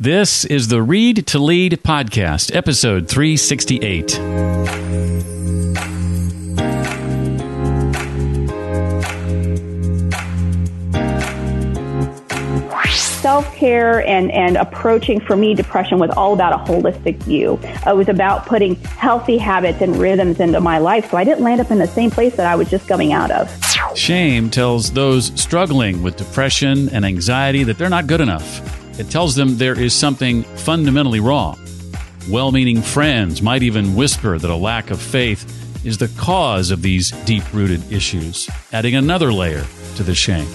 This is the Read to Lead podcast, episode 368. self care and, and approaching for me depression was all about a holistic view. It was about putting healthy habits and rhythms into my life so I didn't land up in the same place that I was just coming out of. Shame tells those struggling with depression and anxiety that they're not good enough. It tells them there is something fundamentally wrong. Well meaning friends might even whisper that a lack of faith is the cause of these deep rooted issues, adding another layer to the shame.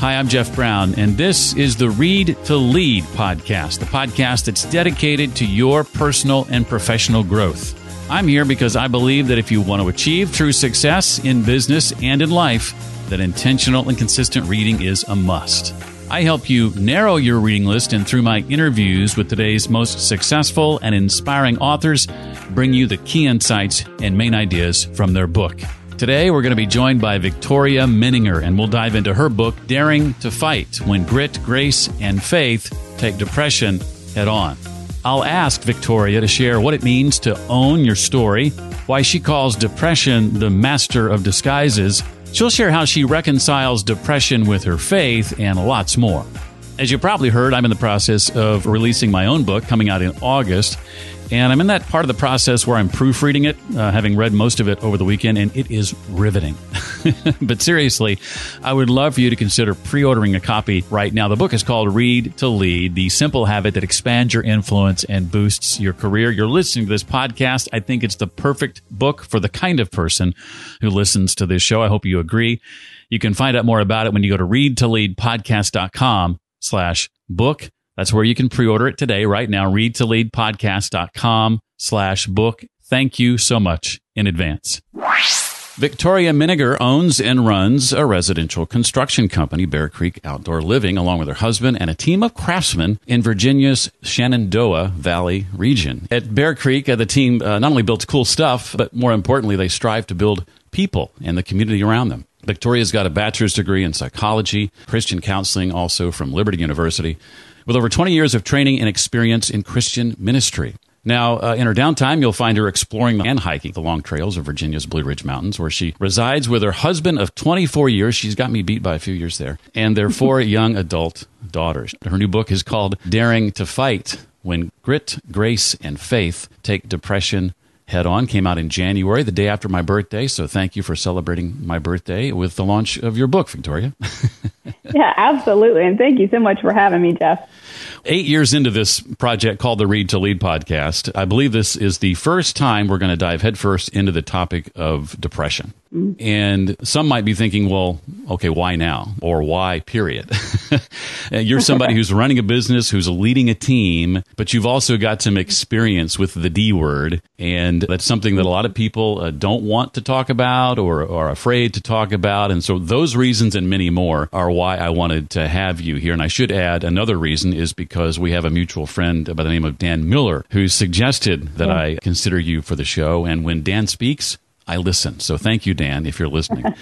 Hi, I'm Jeff Brown, and this is the Read to Lead podcast, the podcast that's dedicated to your personal and professional growth. I'm here because I believe that if you want to achieve true success in business and in life, that intentional and consistent reading is a must. I help you narrow your reading list and through my interviews with today's most successful and inspiring authors, bring you the key insights and main ideas from their book. Today, we're going to be joined by Victoria Menninger, and we'll dive into her book, Daring to Fight When Grit, Grace, and Faith Take Depression Head On. I'll ask Victoria to share what it means to own your story, why she calls depression the master of disguises. She'll share how she reconciles depression with her faith, and lots more. As you probably heard, I'm in the process of releasing my own book coming out in August. And I'm in that part of the process where I'm proofreading it, uh, having read most of it over the weekend, and it is riveting. but seriously, I would love for you to consider pre ordering a copy right now. The book is called Read to Lead The Simple Habit That Expands Your Influence and Boosts Your Career. You're listening to this podcast. I think it's the perfect book for the kind of person who listens to this show. I hope you agree. You can find out more about it when you go to readtoleadpodcast.com slash book. That's where you can pre-order it today, right now. Read to leadpodcast.com slash book. Thank you so much in advance. Victoria Menninger owns and runs a residential construction company, Bear Creek Outdoor Living, along with her husband and a team of craftsmen in Virginia's Shenandoah Valley region. At Bear Creek, uh, the team uh, not only builds cool stuff, but more importantly, they strive to build people and the community around them. Victoria's got a bachelor's degree in psychology, Christian counseling, also from Liberty University with over 20 years of training and experience in Christian ministry. Now, uh, in her downtime, you'll find her exploring and hiking the long trails of Virginia's Blue Ridge Mountains, where she resides with her husband of 24 years. She's got me beat by a few years there, and their four young adult daughters. Her new book is called Daring to Fight When Grit, Grace, and Faith Take Depression Head On came out in January, the day after my birthday. So thank you for celebrating my birthday with the launch of your book, Victoria. yeah, absolutely. And thank you so much for having me, Jeff. Eight years into this project called the Read to Lead podcast, I believe this is the first time we're going to dive headfirst into the topic of depression. Mm-hmm. And some might be thinking, well, okay, why now? Or why, period? You're somebody who's running a business, who's leading a team, but you've also got some experience with the D word. And that's something that a lot of people uh, don't want to talk about or are afraid to talk about. And so those reasons and many more are why I wanted to have you here. And I should add another reason is because we have a mutual friend by the name of Dan Miller who suggested that I consider you for the show. And when Dan speaks, I listen. So thank you, Dan, if you're listening.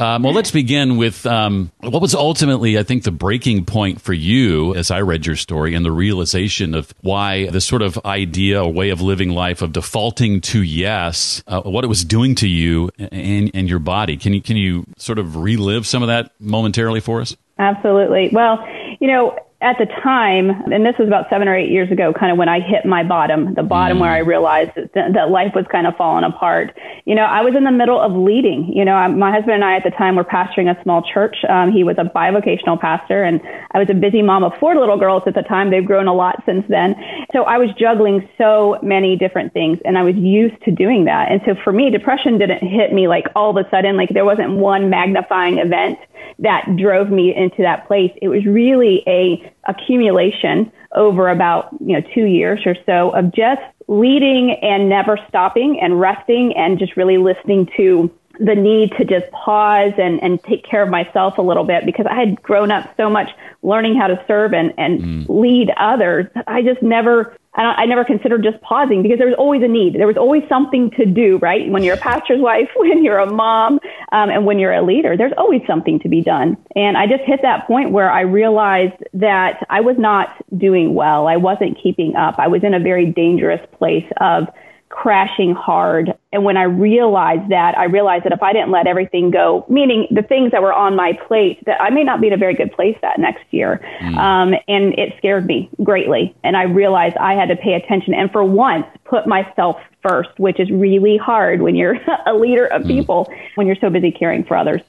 Um, well, let's begin with um, what was ultimately, I think, the breaking point for you as I read your story and the realization of why this sort of idea or way of living life of defaulting to yes, uh, what it was doing to you and, and your body. Can you can you sort of relive some of that momentarily for us? Absolutely. Well, you know, at the time, and this was about seven or eight years ago, kind of when I hit my bottom, the bottom mm. where I realized that, that life was kind of falling apart. You know, I was in the middle of leading. You know, my husband and I at the time were pastoring a small church. Um, he was a bivocational pastor, and I was a busy mom of four little girls at the time. They've grown a lot since then. so I was juggling so many different things and I was used to doing that. And so for me, depression didn't hit me like all of a sudden, like there wasn't one magnifying event that drove me into that place. It was really a accumulation over about, you know, two years or so of just leading and never stopping and resting and just really listening to the need to just pause and, and take care of myself a little bit because I had grown up so much learning how to serve and, and mm. lead others. I just never, I, I never considered just pausing because there was always a need. There was always something to do, right? When you're a pastor's wife, when you're a mom, um, and when you're a leader, there's always something to be done. And I just hit that point where I realized that I was not doing well. I wasn't keeping up. I was in a very dangerous place of crashing hard. And when I realized that, I realized that if I didn't let everything go, meaning the things that were on my plate, that I may not be in a very good place that next year. Mm. Um, and it scared me greatly. And I realized I had to pay attention and for once put myself first, which is really hard when you're a leader of mm. people, when you're so busy caring for others.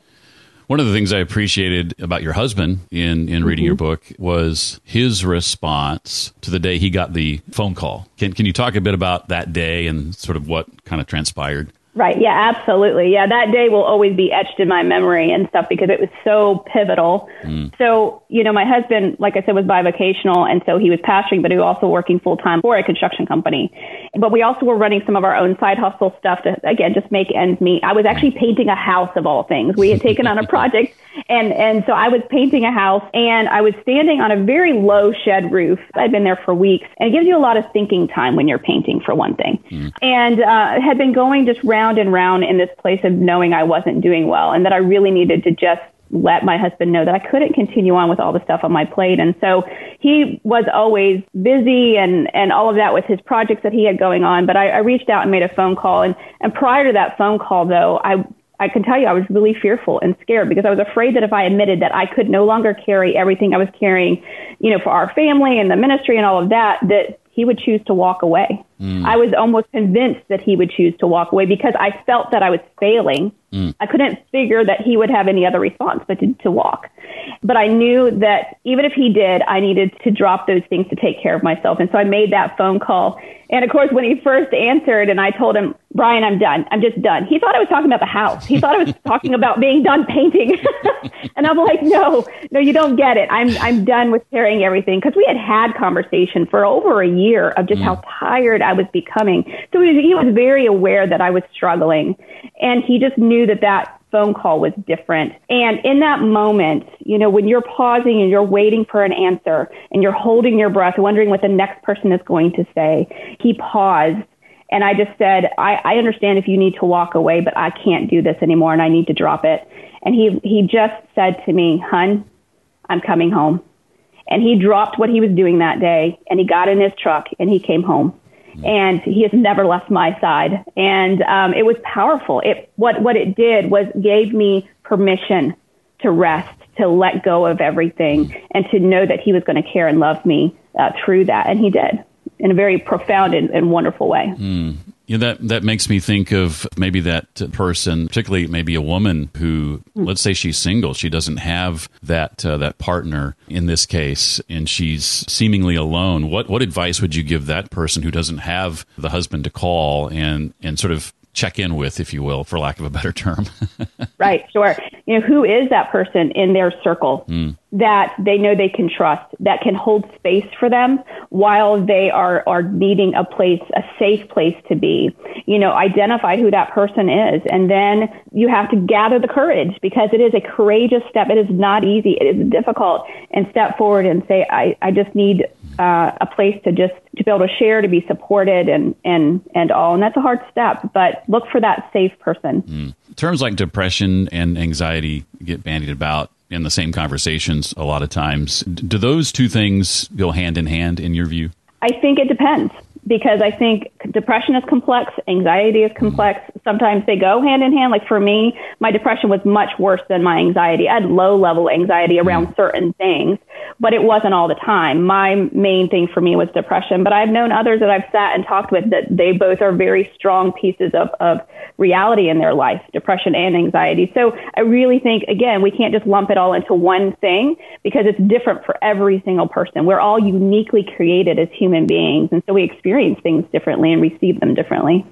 One of the things I appreciated about your husband in, in reading mm-hmm. your book was his response to the day he got the phone call. Can, can you talk a bit about that day and sort of what kind of transpired? Right. Yeah, absolutely. Yeah, that day will always be etched in my memory and stuff because it was so pivotal. Mm. So, you know, my husband, like I said, was bivocational. And so he was pastoring, but he was also working full time for a construction company. But we also were running some of our own side hustle stuff to, again, just make ends meet. I was actually painting a house of all things. We had taken on a project and, and so I was painting a house and I was standing on a very low shed roof. I'd been there for weeks and it gives you a lot of thinking time when you're painting for one thing. Mm. And, uh, had been going just round and round in this place of knowing I wasn't doing well and that I really needed to just let my husband know that I couldn't continue on with all the stuff on my plate. And so he was always busy and, and all of that with his projects that he had going on. But I, I reached out and made a phone call. And, and prior to that phone call, though, I I can tell you I was really fearful and scared because I was afraid that if I admitted that I could no longer carry everything I was carrying, you know, for our family and the ministry and all of that, that he would choose to walk away. Mm. I was almost convinced that he would choose to walk away because I felt that I was failing. Mm. I couldn't figure that he would have any other response but to, to walk. But I knew that even if he did, I needed to drop those things to take care of myself. And so I made that phone call. And of course, when he first answered and I told him, Brian, I'm done. I'm just done. He thought I was talking about the house. He thought I was talking about being done painting. and I'm like, no, no, you don't get it. I'm, I'm done with carrying everything because we had had conversation for over a year of just mm. how tired I was becoming. So he was, he was very aware that I was struggling and he just knew that that phone call was different. And in that moment, you know, when you're pausing and you're waiting for an answer and you're holding your breath, wondering what the next person is going to say, he paused and I just said, I, I understand if you need to walk away, but I can't do this anymore and I need to drop it. And he, he just said to me, hun, I'm coming home. And he dropped what he was doing that day and he got in his truck and he came home. And he has never left my side. And um, it was powerful. It, what, what it did was gave me permission to rest, to let go of everything, and to know that he was going to care and love me uh, through that. And he did in a very profound and, and wonderful way. Mm. Yeah, that that makes me think of maybe that person, particularly maybe a woman who, mm. let's say she's single, she doesn't have that uh, that partner in this case, and she's seemingly alone. What what advice would you give that person who doesn't have the husband to call and and sort of check in with, if you will, for lack of a better term. right, sure. You know, who is that person in their circle mm. that they know they can trust, that can hold space for them while they are, are needing a place, a safe place to be? You know, identify who that person is. And then you have to gather the courage because it is a courageous step. It is not easy. It is difficult. And step forward and say, I, I just need uh, a place to just to be able to share, to be supported, and and and all. And that's a hard step, but look for that safe person. Mm. Terms like depression and anxiety get bandied about in the same conversations a lot of times. Do those two things go hand in hand in your view? I think it depends because I think depression is complex, anxiety is complex, sometimes they go hand in hand. Like for me, my depression was much worse than my anxiety. I had low level anxiety around mm. certain things, but it wasn't all the time. My main thing for me was depression. But I've known others that I've sat and talked with that they both are very strong pieces of, of reality in their life, depression and anxiety. So I really think, again, we can't just lump it all into one thing because it's different for every single person. We're all uniquely created as human beings. And so we experience things differently and receive them differently.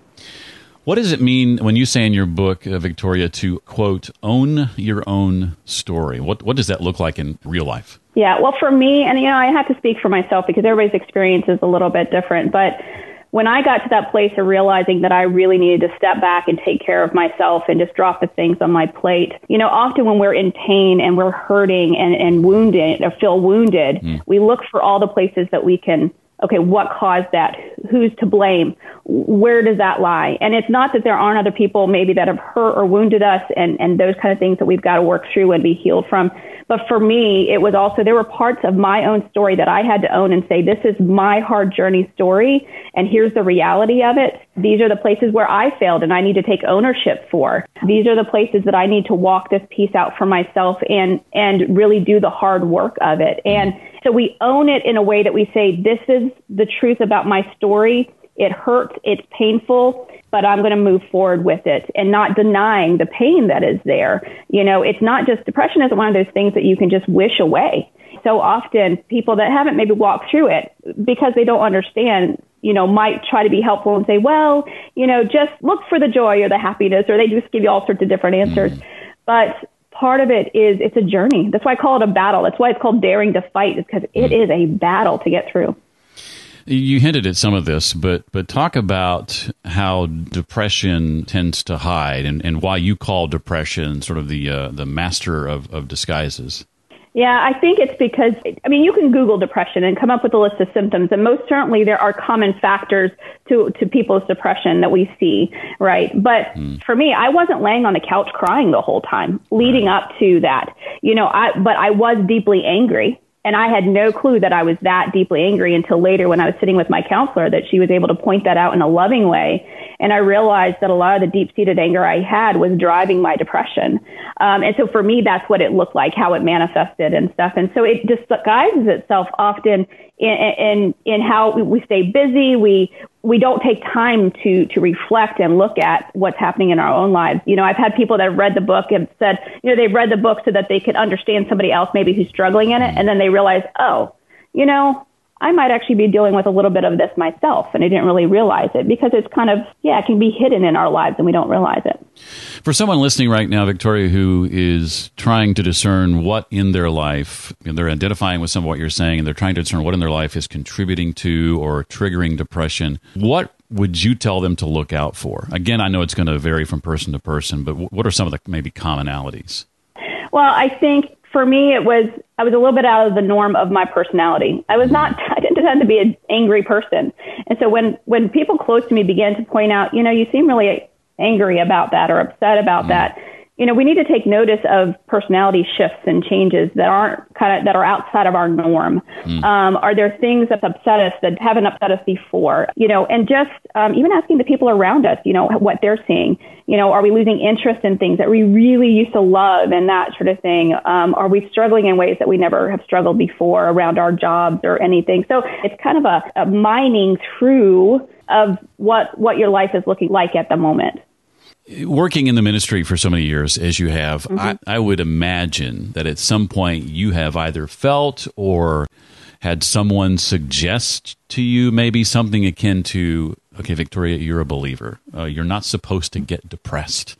What does it mean when you say in your book, uh, Victoria, to quote, own your own story? What, what does that look like in real life? Yeah, well, for me, and you know, I have to speak for myself because everybody's experience is a little bit different, but when I got to that place of realizing that I really needed to step back and take care of myself and just drop the things on my plate, you know, often when we're in pain and we're hurting and, and wounded or feel wounded, mm. we look for all the places that we can okay, what caused that? Who's to blame? Where does that lie? And it's not that there aren't other people maybe that have hurt or wounded us and, and those kind of things that we've got to work through and be healed from. But for me, it was also, there were parts of my own story that I had to own and say, this is my hard journey story. And here's the reality of it. These are the places where I failed and I need to take ownership for. These are the places that I need to walk this piece out for myself and, and really do the hard work of it. And so we own it in a way that we say, this is the truth about my story. It hurts. It's painful, but I'm going to move forward with it and not denying the pain that is there. You know, it's not just depression isn't one of those things that you can just wish away. So often people that haven't maybe walked through it because they don't understand, you know, might try to be helpful and say, well, you know, just look for the joy or the happiness, or they just give you all sorts of different answers. Mm. But part of it is it's a journey. That's why I call it a battle. That's why it's called daring to fight, is because it is a battle to get through. You hinted at some of this, but but talk about how depression tends to hide, and, and why you call depression sort of the uh, the master of, of disguises. Yeah, I think it's because, I mean, you can Google depression and come up with a list of symptoms, and most certainly there are common factors to, to people's depression that we see, right? But mm. for me, I wasn't laying on the couch crying the whole time leading up to that. You know, I, but I was deeply angry. And I had no clue that I was that deeply angry until later when I was sitting with my counselor that she was able to point that out in a loving way and I realized that a lot of the deep seated anger I had was driving my depression. Um, and so for me, that's what it looked like, how it manifested and stuff. And so it disguises itself often in, in, in how we stay busy. We, we don't take time to, to reflect and look at what's happening in our own lives. You know, I've had people that have read the book and said, you know, they've read the book so that they could understand somebody else maybe who's struggling in it. And then they realize, oh, you know, I might actually be dealing with a little bit of this myself and I didn't really realize it because it's kind of, yeah, it can be hidden in our lives and we don't realize it. For someone listening right now, Victoria, who is trying to discern what in their life, and they're identifying with some of what you're saying and they're trying to discern what in their life is contributing to or triggering depression, what would you tell them to look out for? Again, I know it's going to vary from person to person, but what are some of the maybe commonalities? Well, I think for me, it was I was a little bit out of the norm of my personality. I was not I didn't tend to be an angry person, and so when when people close to me began to point out, you know, you seem really angry about that or upset about mm. that, you know, we need to take notice of personality shifts and changes that aren't kind of that are outside of our norm. Mm. Um, are there things that upset us that haven't upset us before? You know, and just um, even asking the people around us, you know, what they're seeing. You know, are we losing interest in things that we really used to love and that sort of thing? Um, are we struggling in ways that we never have struggled before around our jobs or anything? So it's kind of a, a mining through of what what your life is looking like at the moment working in the ministry for so many years as you have, mm-hmm. I, I, would imagine that at some point you have either felt or had someone suggest to you maybe something akin to, okay, Victoria, you're a believer. Uh, you're not supposed to get depressed.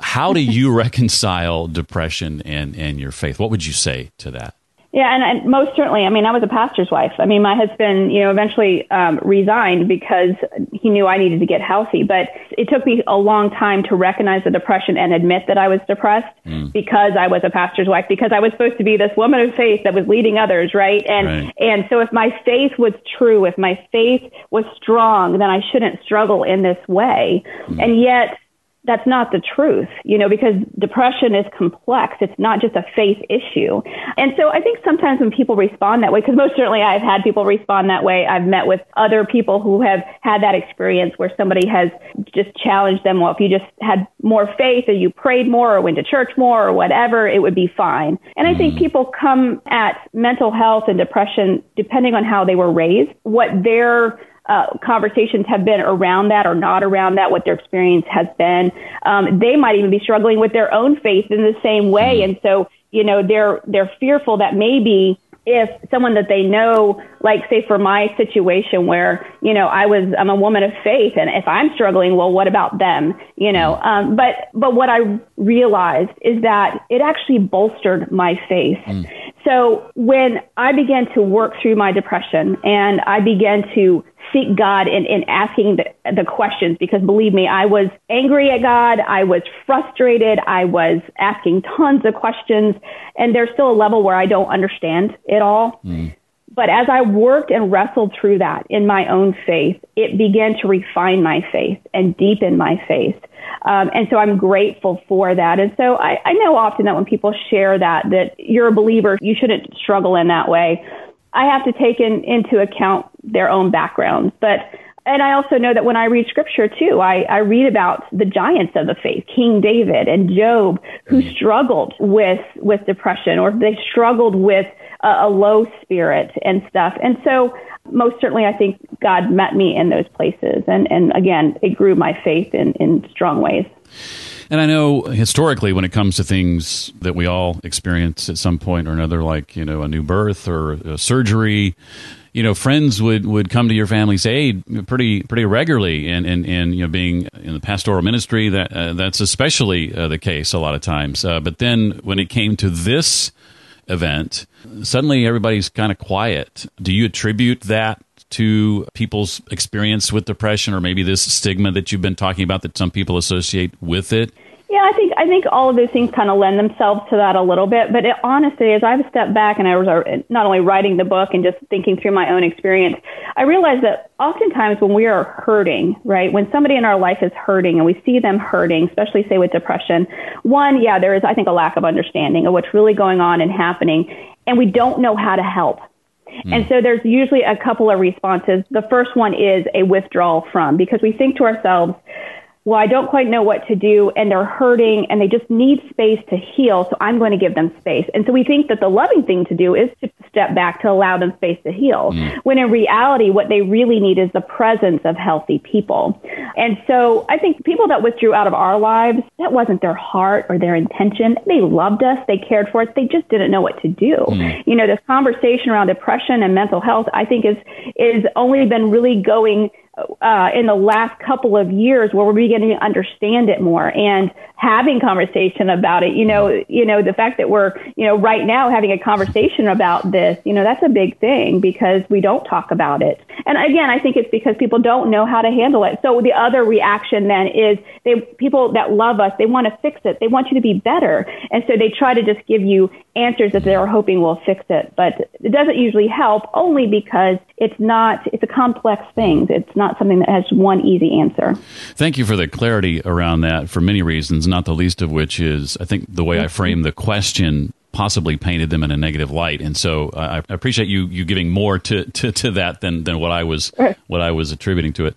How do you reconcile depression and, and your faith? What would you say to that? Yeah, and, and most certainly. I mean, I was a pastor's wife. I mean, my husband, you know, eventually um, resigned because he knew I needed to get healthy. But it took me a long time to recognize the depression and admit that I was depressed mm. because I was a pastor's wife. Because I was supposed to be this woman of faith that was leading others, right? And right. and so if my faith was true, if my faith was strong, then I shouldn't struggle in this way. Mm. And yet, that's not the truth, you know, because depression is complex. It's not just a faith issue. And so I think sometimes when people respond that way, because most certainly I've had people respond that way. I've met with other people who have had that experience where somebody has just challenged them. Well, if you just had more faith or you prayed more or went to church more or whatever, it would be fine. And I think mm. people come at mental health and depression depending on how they were raised, what their uh, conversations have been around that or not around that, what their experience has been. Um, they might even be struggling with their own faith in the same way, mm-hmm. and so you know they're they're fearful that maybe if someone that they know, like say for my situation where, you know, I was, I'm a woman of faith and if I'm struggling, well, what about them? You know, mm-hmm. um, but, but what I realized is that it actually bolstered my faith. Mm. So when I began to work through my depression and I began to seek God in, in asking the, the questions because believe me, I was angry at God. I was frustrated. I was asking tons of questions and there's still a level where I don't understand it all. Mm. But as I worked and wrestled through that in my own faith, it began to refine my faith and deepen my faith. Um, and so I'm grateful for that. And so I, I know often that when people share that, that you're a believer, you shouldn't struggle in that way. I have to take in, into account their own backgrounds. But and I also know that when I read scripture too, I, I read about the giants of the faith, King David and Job, who mm. struggled with with depression or they struggled with a, a low spirit and stuff. And so most certainly I think God met me in those places and, and again it grew my faith in, in strong ways. And I know historically, when it comes to things that we all experience at some point or another, like you know a new birth or a surgery, you know, friends would, would come to your family's aid pretty pretty regularly, and, and, and you know, being in the pastoral ministry, that uh, that's especially uh, the case a lot of times. Uh, but then when it came to this event, suddenly everybody's kind of quiet. Do you attribute that to people's experience with depression or maybe this stigma that you've been talking about that some people associate with it? Yeah, I think I think all of those things kind of lend themselves to that a little bit. But it, honestly, as I've stepped back and I was uh, not only writing the book and just thinking through my own experience, I realized that oftentimes when we are hurting, right, when somebody in our life is hurting and we see them hurting, especially say with depression, one, yeah, there is I think a lack of understanding of what's really going on and happening, and we don't know how to help. Mm. And so there's usually a couple of responses. The first one is a withdrawal from because we think to ourselves, well, I don't quite know what to do and they're hurting and they just need space to heal. So I'm going to give them space. And so we think that the loving thing to do is to step back to allow them space to heal. Mm. When in reality, what they really need is the presence of healthy people. And so I think people that withdrew out of our lives, that wasn't their heart or their intention. They loved us. They cared for us. They just didn't know what to do. Mm. You know, this conversation around depression and mental health, I think is, is only been really going uh, in the last couple of years where we're beginning to understand it more and having conversation about it. You know, you know, the fact that we're, you know, right now having a conversation about this, you know, that's a big thing because we don't talk about it. And again, I think it's because people don't know how to handle it. So the other reaction then is they, people that love us, they want to fix it. They want you to be better. And so they try to just give you answers that they're hoping will fix it. But it doesn't usually help only because it's not, it's a complex thing. It's not something that has one easy answer. Thank you for the clarity around that for many reasons, not the least of which is I think the way I framed the question possibly painted them in a negative light. And so uh, I appreciate you you giving more to, to, to, that than, than what I was what I was attributing to it.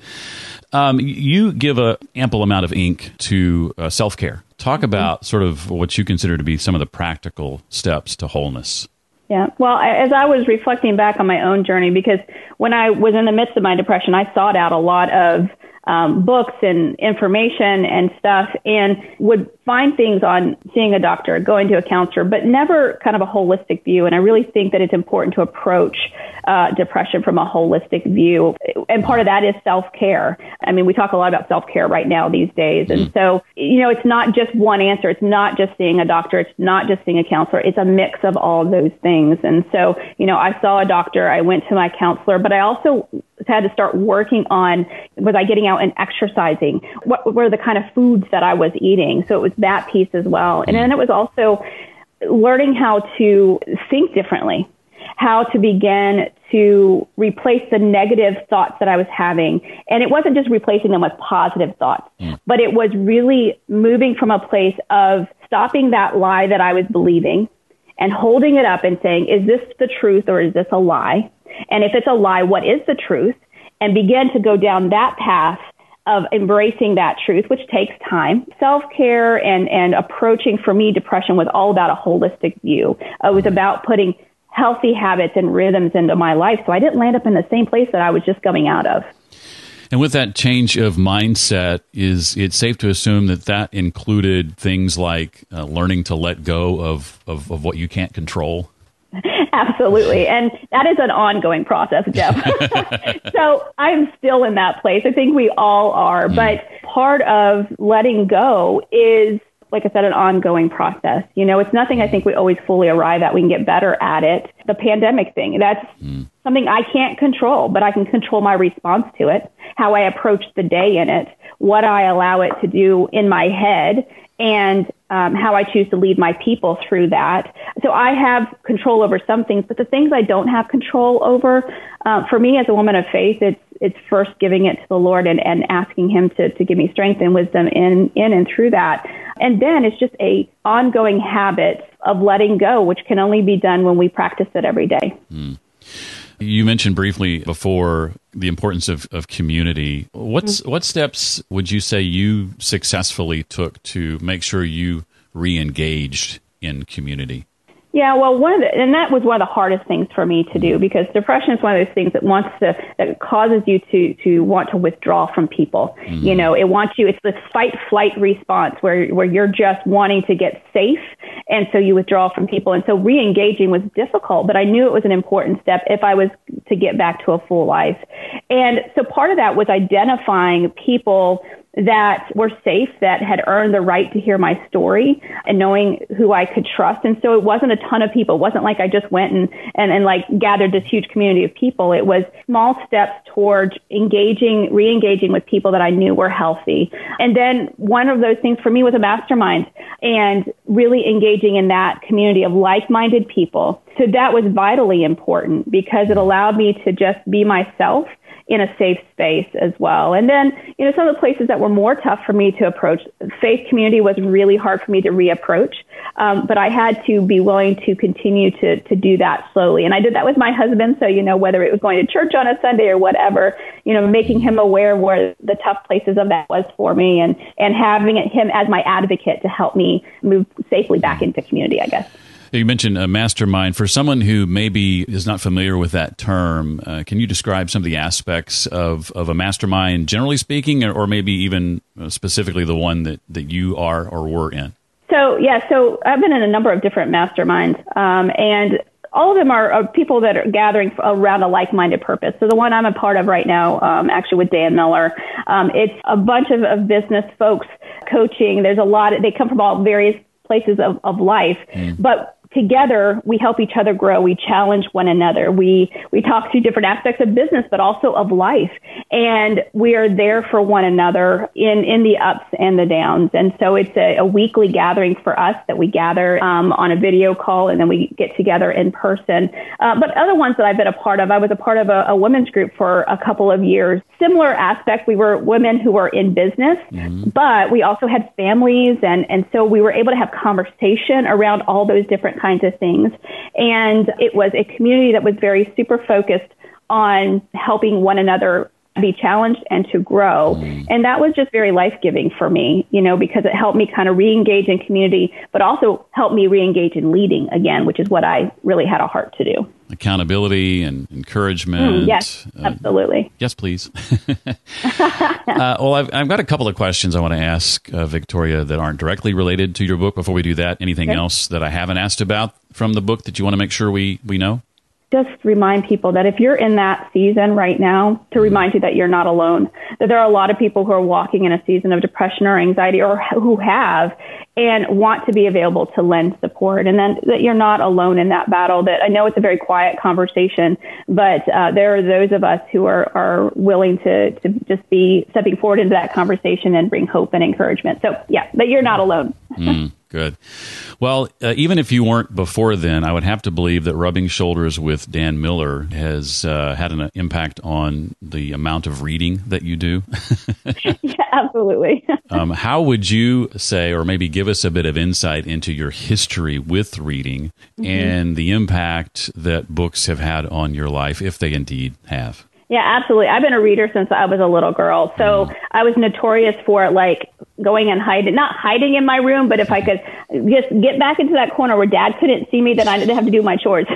Um, you give a ample amount of ink to uh, self care. Talk mm-hmm. about sort of what you consider to be some of the practical steps to wholeness. Yeah. Well, as I was reflecting back on my own journey, because when I was in the midst of my depression, I sought out a lot of um, books and information and stuff and would find things on seeing a doctor, going to a counselor, but never kind of a holistic view. And I really think that it's important to approach uh, depression from a holistic view. And part of that is self care. I mean, we talk a lot about self care right now these days. And mm-hmm. so, you know, it's not just one answer. It's not just seeing a doctor. It's not just seeing a counselor. It's a mix of all those things. And so, you know, I saw a doctor, I went to my counselor, but I also had to start working on was I getting out and exercising? What were the kind of foods that I was eating? So it was that piece as well. And then it was also learning how to think differently how to begin to replace the negative thoughts that I was having. And it wasn't just replacing them with positive thoughts, mm. but it was really moving from a place of stopping that lie that I was believing and holding it up and saying, is this the truth or is this a lie? And if it's a lie, what is the truth? And begin to go down that path of embracing that truth, which takes time. Self care and, and approaching for me depression was all about a holistic view. It was about putting healthy habits and rhythms into my life so I didn't land up in the same place that I was just coming out of. And with that change of mindset, is it safe to assume that that included things like uh, learning to let go of, of, of what you can't control? Absolutely. And that is an ongoing process, Jeff. so I'm still in that place. I think we all are. Mm. But part of letting go is, like I said, an ongoing process. You know, it's nothing I think we always fully arrive at. We can get better at it. The pandemic thing, that's mm. something I can't control, but I can control my response to it, how I approach the day in it, what I allow it to do in my head and um, how I choose to lead my people through that. So I have control over some things, but the things I don't have control over, uh, for me as a woman of faith, it's it's first giving it to the Lord and, and asking Him to, to give me strength and wisdom in in and through that. And then it's just a ongoing habit of letting go, which can only be done when we practice it every day. Mm. You mentioned briefly before the importance of, of community. What's mm-hmm. what steps would you say you successfully took to make sure you re-engaged in community? Yeah, well, one of the, and that was one of the hardest things for me to do because depression is one of those things that wants to, that causes you to, to want to withdraw from people. Mm-hmm. You know, it wants you, it's this fight flight response where, where you're just wanting to get safe. And so you withdraw from people. And so re-engaging was difficult, but I knew it was an important step if I was to get back to a full life. And so part of that was identifying people that were safe, that had earned the right to hear my story and knowing who I could trust. And so it wasn't a ton of people. It wasn't like I just went and, and, and like gathered this huge community of people. It was small steps towards engaging, re-engaging with people that I knew were healthy. And then one of those things for me was a mastermind and really engaging in that community of like-minded people. So that was vitally important because it allowed me to just be myself in a safe space as well. And then, you know, some of the places that were more tough for me to approach, faith community was really hard for me to reapproach. Um, but I had to be willing to continue to, to do that slowly. And I did that with my husband. So, you know, whether it was going to church on a Sunday or whatever, you know, making him aware of where the tough places of that was for me and, and having him as my advocate to help me move safely back into community, I guess. You mentioned a mastermind. For someone who maybe is not familiar with that term, uh, can you describe some of the aspects of, of a mastermind, generally speaking, or, or maybe even uh, specifically the one that, that you are or were in? So, yeah, so I've been in a number of different masterminds, um, and all of them are, are, people that are gathering around a like-minded purpose. So the one I'm a part of right now, um, actually with Dan Miller, um, it's a bunch of, of business folks coaching. There's a lot. Of, they come from all various places of, of life, mm. but together we help each other grow. We challenge one another. We we talk through different aspects of business but also of life and we are there for one another in in the ups and the downs and so it's a, a weekly gathering for us that we gather um, on a video call and then we get together in person uh, but other ones that i've been a part of i was a part of a, a women's group for a couple of years similar aspect we were women who were in business mm-hmm. but we also had families and and so we were able to have conversation around all those different kinds of things. And it was a community that was very super focused on helping one another be challenged and to grow. Mm. And that was just very life giving for me, you know, because it helped me kind of re engage in community, but also helped me re engage in leading again, which is what I really had a heart to do. Accountability and encouragement. Mm, yes, uh, absolutely. Yes, please. uh, well, I've, I've got a couple of questions I want to ask uh, Victoria that aren't directly related to your book. Before we do that, anything okay. else that I haven't asked about from the book that you want to make sure we, we know? Just remind people that if you're in that season right now, to remind you that you're not alone. That there are a lot of people who are walking in a season of depression or anxiety or who have and want to be available to lend support. And then that you're not alone in that battle. That I know it's a very quiet conversation, but uh, there are those of us who are, are willing to, to just be stepping forward into that conversation and bring hope and encouragement. So yeah, that you're not alone. mm. Good. Well, uh, even if you weren't before then, I would have to believe that rubbing shoulders with Dan Miller has uh, had an impact on the amount of reading that you do. yeah, absolutely. um, how would you say, or maybe give us a bit of insight into your history with reading mm-hmm. and the impact that books have had on your life, if they indeed have? Yeah, absolutely. I've been a reader since I was a little girl. So mm. I was notorious for like going and hiding, not hiding in my room, but if I could just get back into that corner where dad couldn't see me, then I didn't have to do my chores.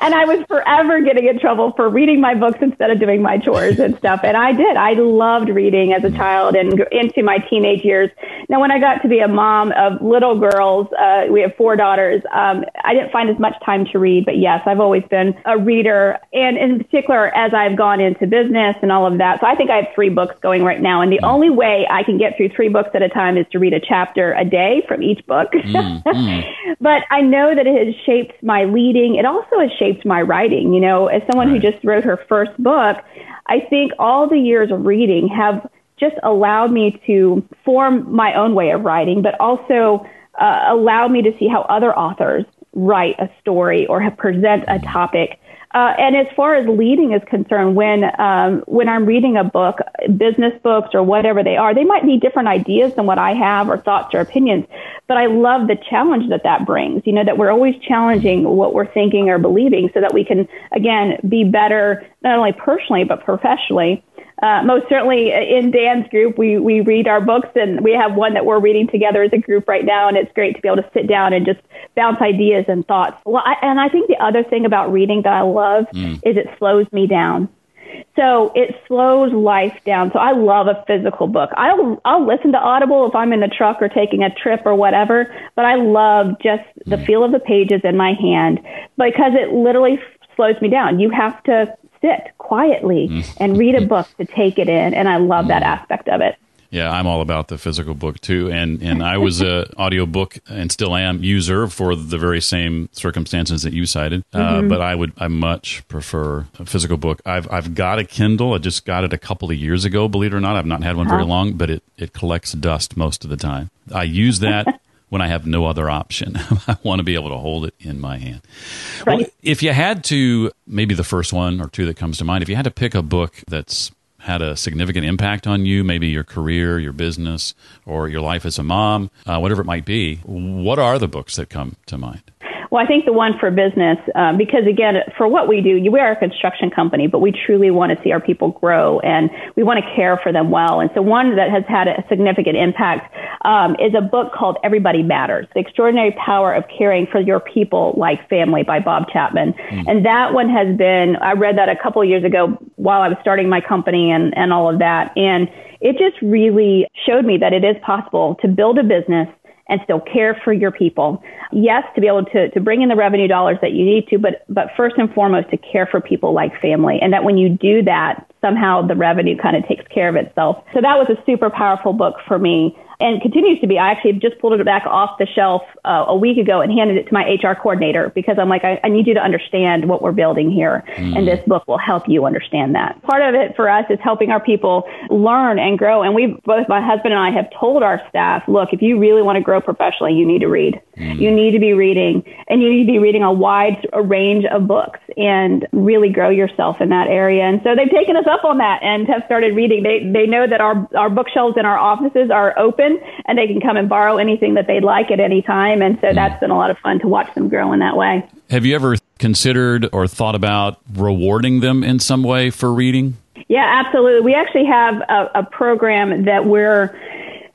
and I was forever getting in trouble for reading my books instead of doing my chores and stuff. And I did. I loved reading as a child and into my teenage years. Now, when I got to be a mom of little girls, uh, we have four daughters. Um, I didn't find as much time to read, but yes, I've always been a reader. And in particular, as I've gone into business and all of that. So I think I have three books going right now. And the only way I can get through three books at a time is to read a chapter a day from each book. Mm, mm. But I know that it has shaped my leading. It also has shaped my writing. You know, as someone right. who just wrote her first book, I think all the years of reading have just allowed me to form my own way of writing, but also uh, allowed me to see how other authors write a story or have present a topic uh, and as far as leading is concerned, when um, when I'm reading a book, business books or whatever they are, they might be different ideas than what I have or thoughts or opinions. But I love the challenge that that brings. You know that we're always challenging what we're thinking or believing, so that we can again be better not only personally but professionally uh, most certainly in Dan's group, we, we read our books and we have one that we're reading together as a group right now. And it's great to be able to sit down and just bounce ideas and thoughts. Well, I, and I think the other thing about reading that I love mm. is it slows me down. So it slows life down. So I love a physical book. I'll I'll listen to Audible if I'm in the truck or taking a trip or whatever, but I love just the feel of the pages in my hand because it literally slows me down. You have to sit quietly mm. and read a book to take it in. And I love that aspect of it. Yeah, I'm all about the physical book too, and and I was a audiobook and still am user for the very same circumstances that you cited. Uh, mm-hmm. Uh, but I would I much prefer a physical book. I've I've got a Kindle. I just got it a couple of years ago. Believe it or not, I've not had one very long, but it it collects dust most of the time. I use that when I have no other option. I want to be able to hold it in my hand. Right. Well, if you had to, maybe the first one or two that comes to mind, if you had to pick a book that's had a significant impact on you, maybe your career, your business, or your life as a mom, uh, whatever it might be, what are the books that come to mind? Well, I think the one for business, um, because again, for what we do, we are a construction company, but we truly want to see our people grow and we want to care for them well. And so one that has had a significant impact um, is a book called Everybody Matters, The Extraordinary Power of Caring for Your People Like Family by Bob Chapman. Mm. And that one has been, I read that a couple of years ago while I was starting my company and, and all of that. And it just really showed me that it is possible to build a business and still care for your people. Yes, to be able to, to bring in the revenue dollars that you need to, but, but first and foremost to care for people like family. And that when you do that, somehow the revenue kind of takes care of itself. So that was a super powerful book for me and continues to be. I actually just pulled it back off the shelf uh, a week ago and handed it to my HR coordinator because I'm like, I, I need you to understand what we're building here, mm. and this book will help you understand that. Part of it for us is helping our people learn and grow. And we both, my husband and I, have told our staff, look, if you really want to grow professionally, you need to read. Mm. You need to be reading, and you need to be reading a wide range of books and really grow yourself in that area. And so they've taken us up on that and have started reading. They they know that our our bookshelves in our offices are open and they can come and borrow anything that they'd like at any time. And so mm. that's been a lot of fun to watch them grow in that way. Have you ever considered or thought about rewarding them in some way for reading? Yeah, absolutely. We actually have a, a program that we're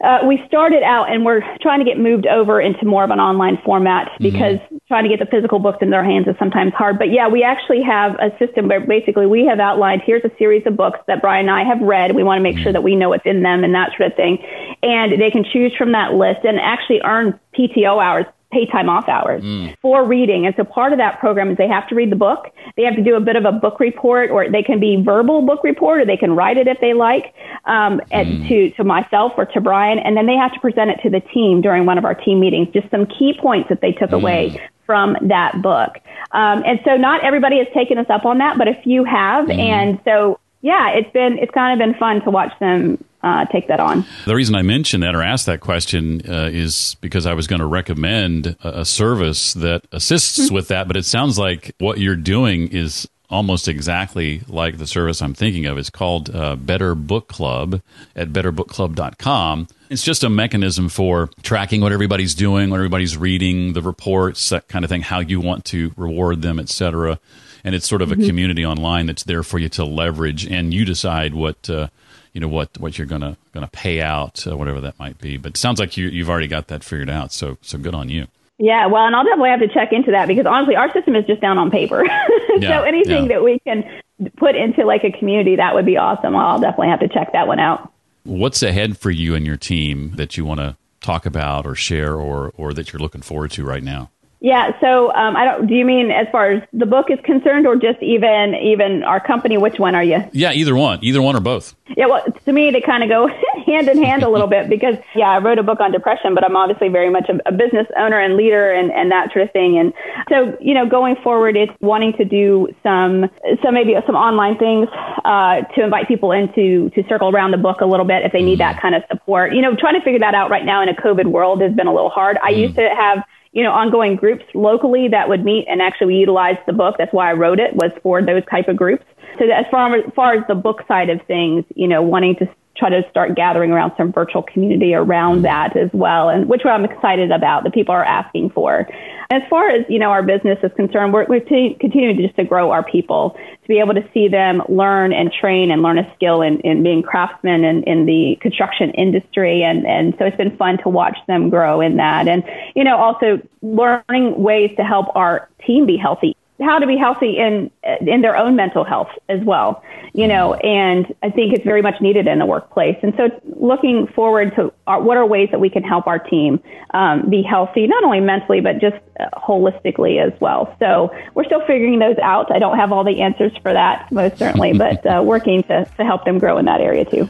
uh, we started out and we're trying to get moved over into more of an online format mm-hmm. because mm-hmm. trying to get the physical books in their hands is sometimes hard. But yeah, we actually have a system where basically we have outlined here's a series of books that Brian and I have read. We want to make sure mm-hmm. that we know what's in them and that sort of thing. And they can choose from that list and actually earn PTO hours pay time off hours mm. for reading. And so part of that program is they have to read the book. They have to do a bit of a book report or they can be verbal book report or they can write it if they like, um, mm. to, to myself or to Brian. And then they have to present it to the team during one of our team meetings, just some key points that they took mm. away from that book. Um, and so not everybody has taken us up on that, but a few have. Mm. And so yeah, it's been, it's kind of been fun to watch them uh, take that on. The reason I mentioned that or asked that question uh, is because I was going to recommend a, a, service that assists mm-hmm. with that, but it sounds like what you're doing is almost exactly like the service I'm thinking of. It's called uh, Better Book Club at betterbookclub.com. It's just a mechanism for tracking what everybody's doing, what everybody's reading, the reports, that kind of thing, how you want to reward them, etc. And it's sort of mm-hmm. a community online that's there for you to leverage, and you decide what uh, you know what what you're gonna gonna pay out, uh, whatever that might be. But it sounds like you, you've already got that figured out. So so good on you. Yeah, well, and I'll definitely have to check into that because honestly, our system is just down on paper. Yeah, so anything yeah. that we can put into like a community, that would be awesome. I'll definitely have to check that one out. What's ahead for you and your team that you want to talk about or share or, or that you're looking forward to right now? Yeah. So, um, I don't. Do you mean as far as the book is concerned, or just even even our company? Which one are you? Yeah, either one, either one or both. Yeah. Well, to me, they kind of go hand in hand a little bit because yeah, I wrote a book on depression, but I'm obviously very much a, a business owner and leader and and that sort of thing. And so, you know, going forward, it's wanting to do some some maybe some online things uh, to invite people into to circle around the book a little bit if they need mm-hmm. that kind of support. You know, trying to figure that out right now in a COVID world has been a little hard. I used to have you know, ongoing groups locally that would meet and actually utilize the book. That's why I wrote it was for those type of groups. So as far as, far as the book side of things, you know, wanting to try to start gathering around some virtual community around that as well, and which I'm excited about. The people are asking for. As far as you know, our business is concerned, we're, we're t- continuing just to grow our people to be able to see them learn and train and learn a skill in, in being craftsmen in, in the construction industry, and and so it's been fun to watch them grow in that, and you know also learning ways to help our team be healthy how to be healthy in in their own mental health as well you know and i think it's very much needed in the workplace. And so looking forward to our, what are ways that we can help our team um, be healthy not only mentally but just uh, holistically as well. So we're still figuring those out. I don't have all the answers for that most certainly but uh, working to, to help them grow in that area too.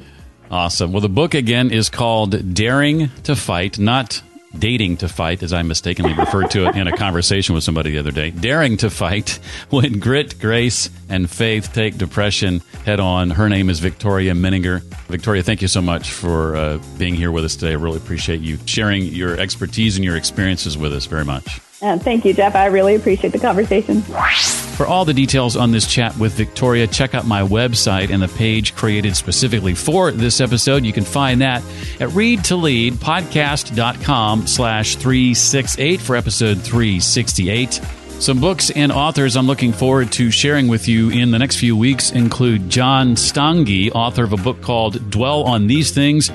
Awesome. Well the book again is called daring to fight not dating to fight, as I mistakenly referred to it in a conversation with somebody the other day. Daring to fight when grit, grace, and faith take depression head on. Her name is Victoria Menninger. Victoria, thank you so much for uh, being here with us today. I really appreciate you sharing your expertise and your experiences with us very much. Uh, thank you, Jeff. I really appreciate the conversation. For all the details on this chat with Victoria, check out my website and the page created specifically for this episode. You can find that at readtoleadpodcast.com slash 368 for episode 368. Some books and authors I'm looking forward to sharing with you in the next few weeks include John Stange, author of a book called Dwell on These Things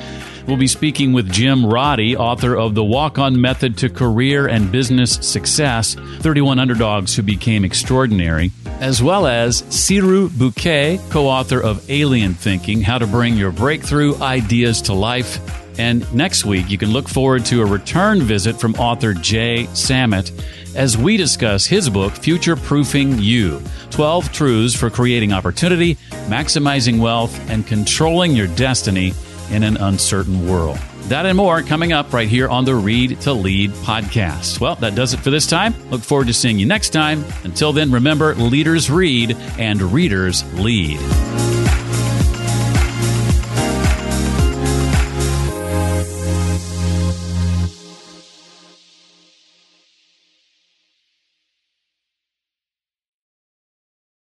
We'll be speaking with Jim Roddy, author of The Walk On Method to Career and Business Success 31 Underdogs Who Became Extraordinary, as well as Cyrille Bouquet, co author of Alien Thinking How to Bring Your Breakthrough Ideas to Life. And next week, you can look forward to a return visit from author Jay Samit as we discuss his book, Future Proofing You 12 Truths for Creating Opportunity, Maximizing Wealth, and Controlling Your Destiny in an uncertain world. That and more coming up right here on the Read to Lead podcast. Well, that does it for this time. Look forward to seeing you next time. Until then, remember leaders read and readers lead.